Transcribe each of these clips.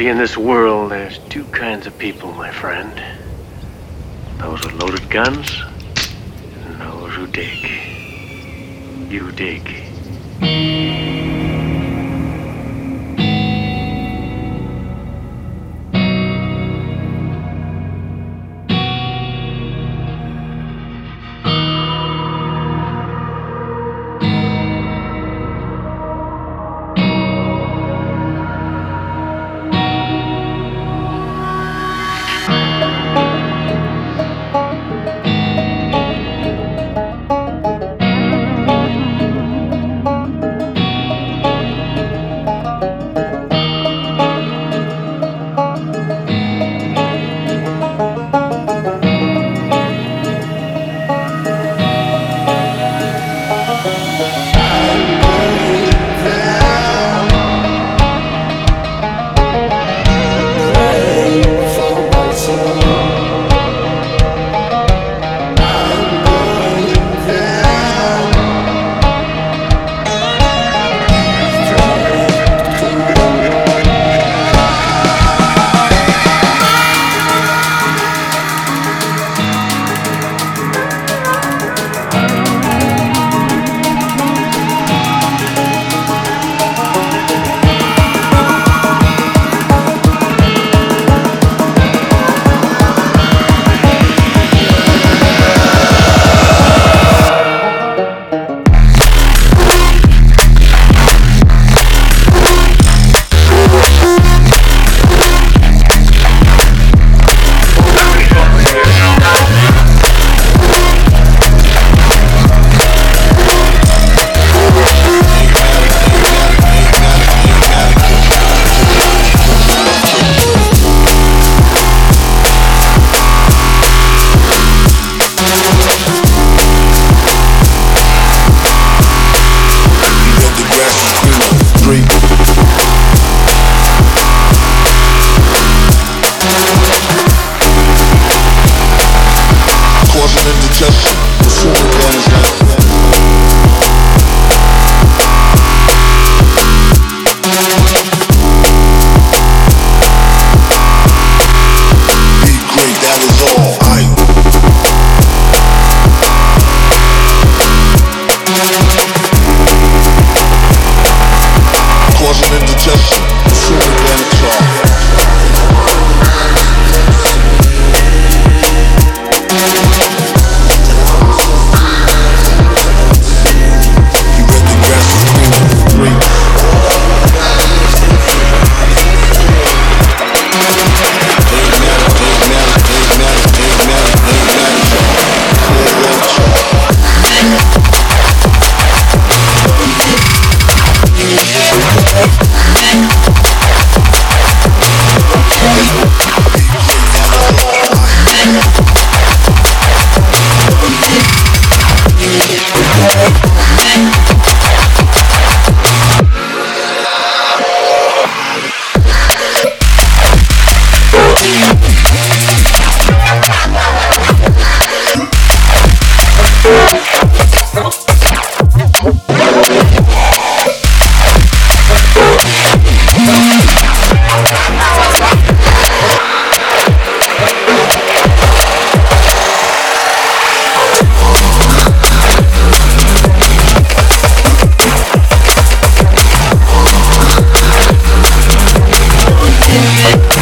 See, in this world, there's two kinds of people, my friend. Those with loaded guns, and those who dig. You dig. Thank.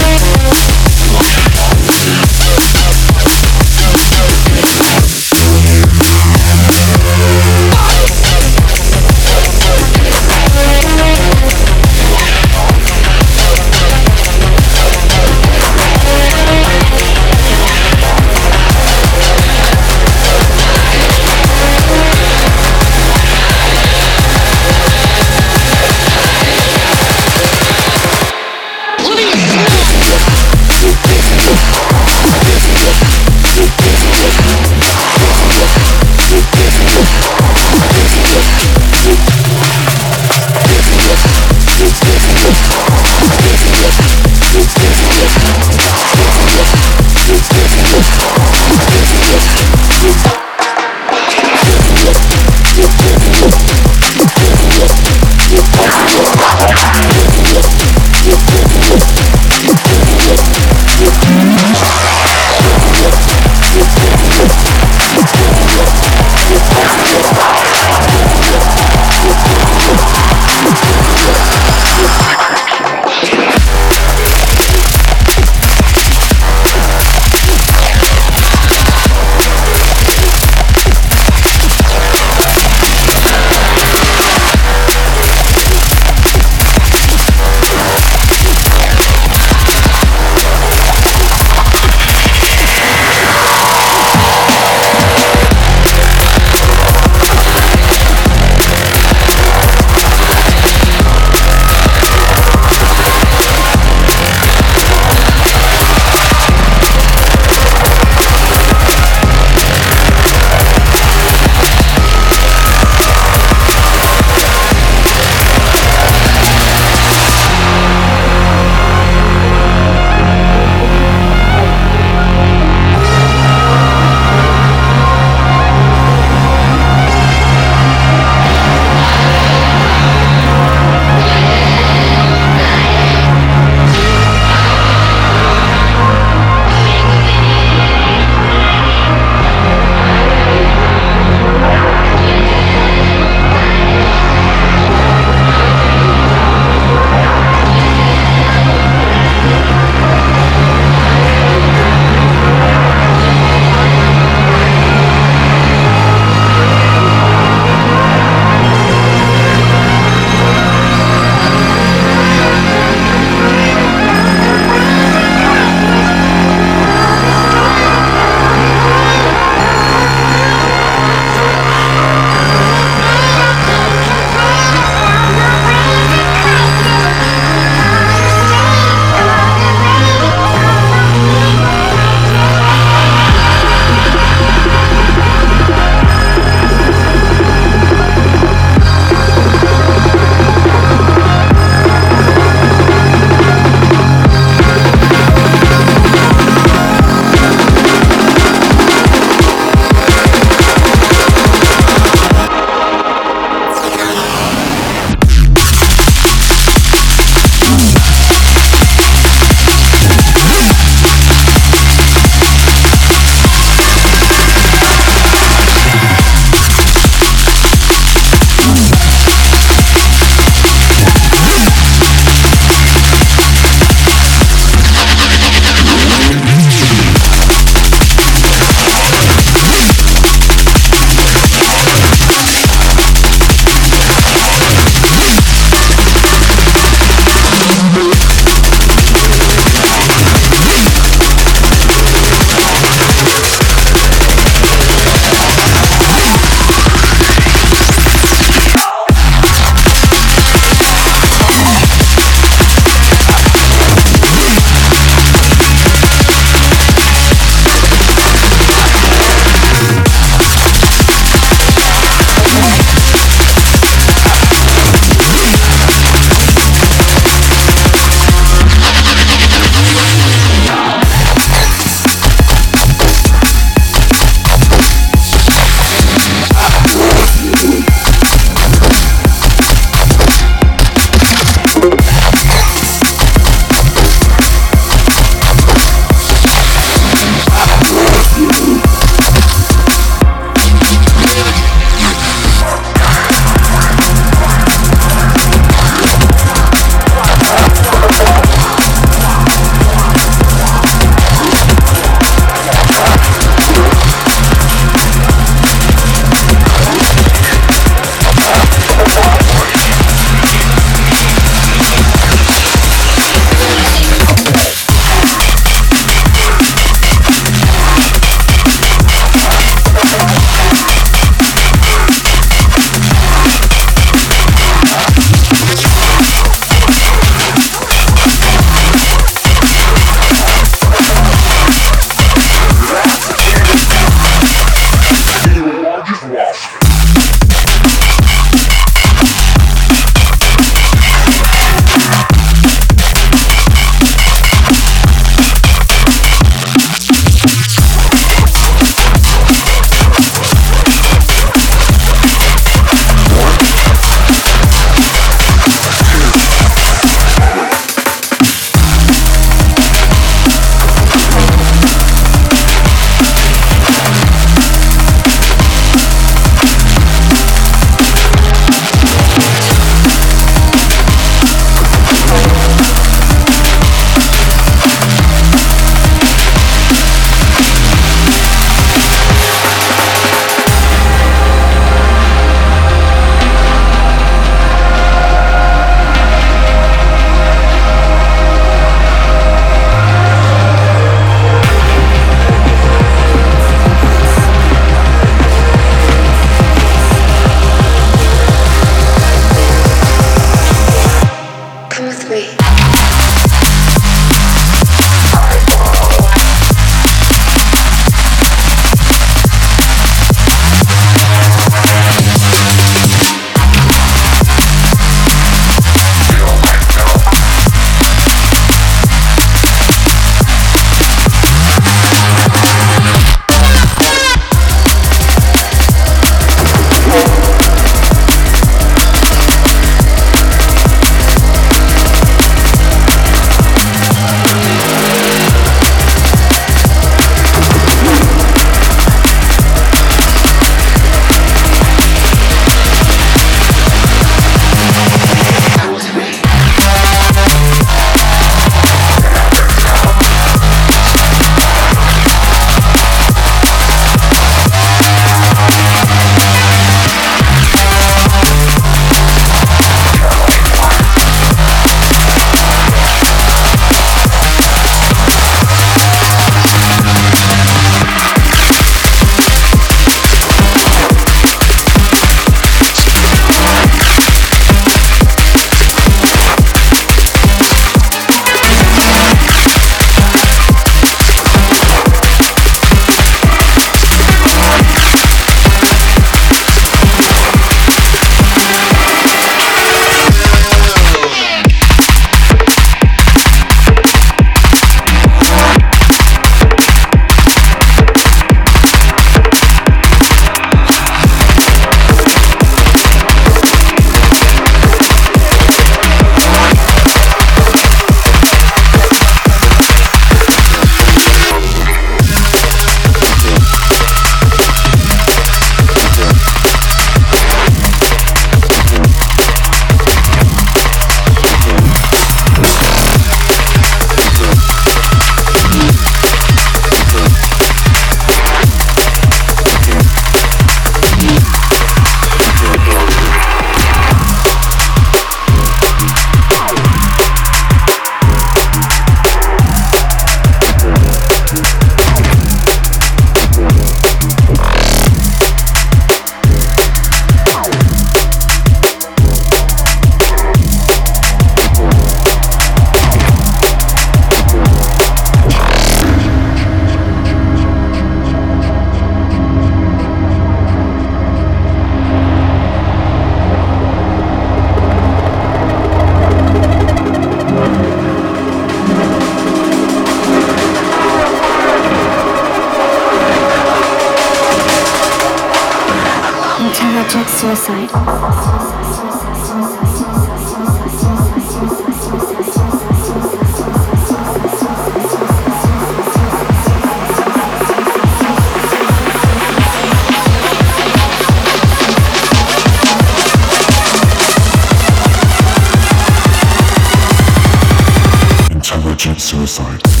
to achieve suicide.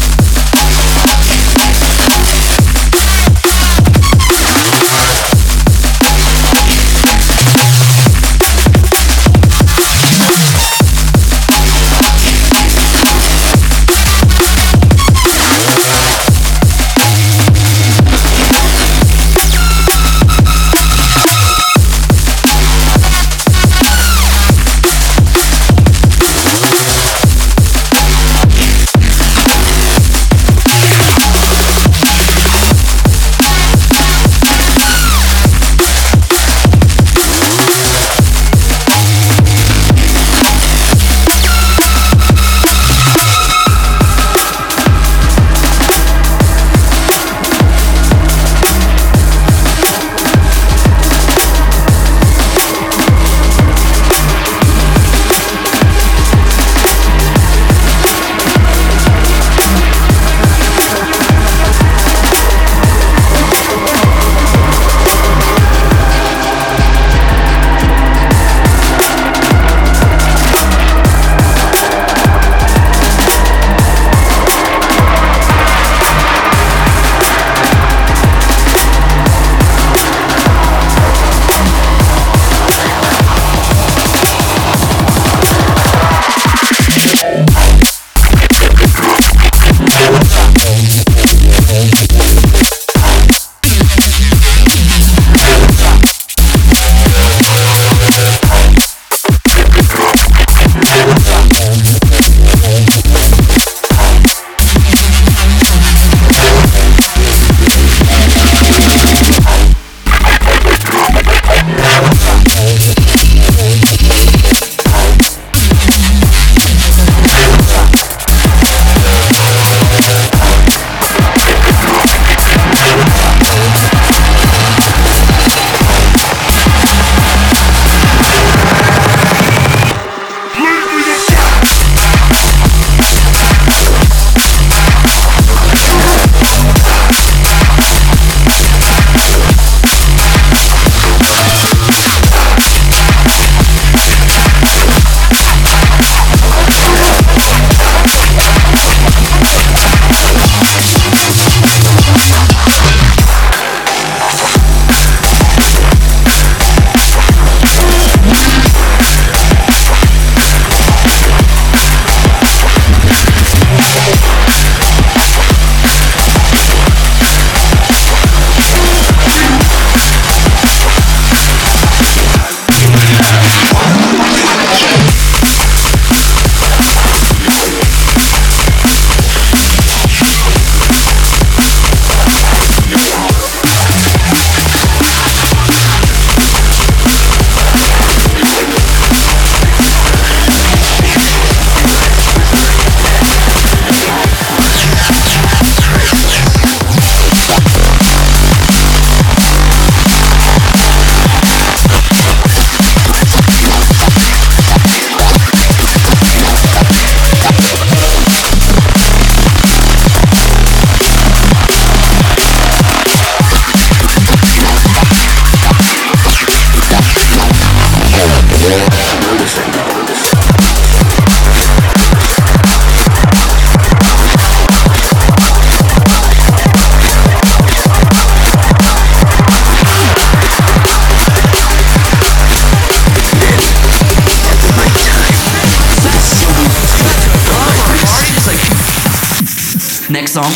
Next song.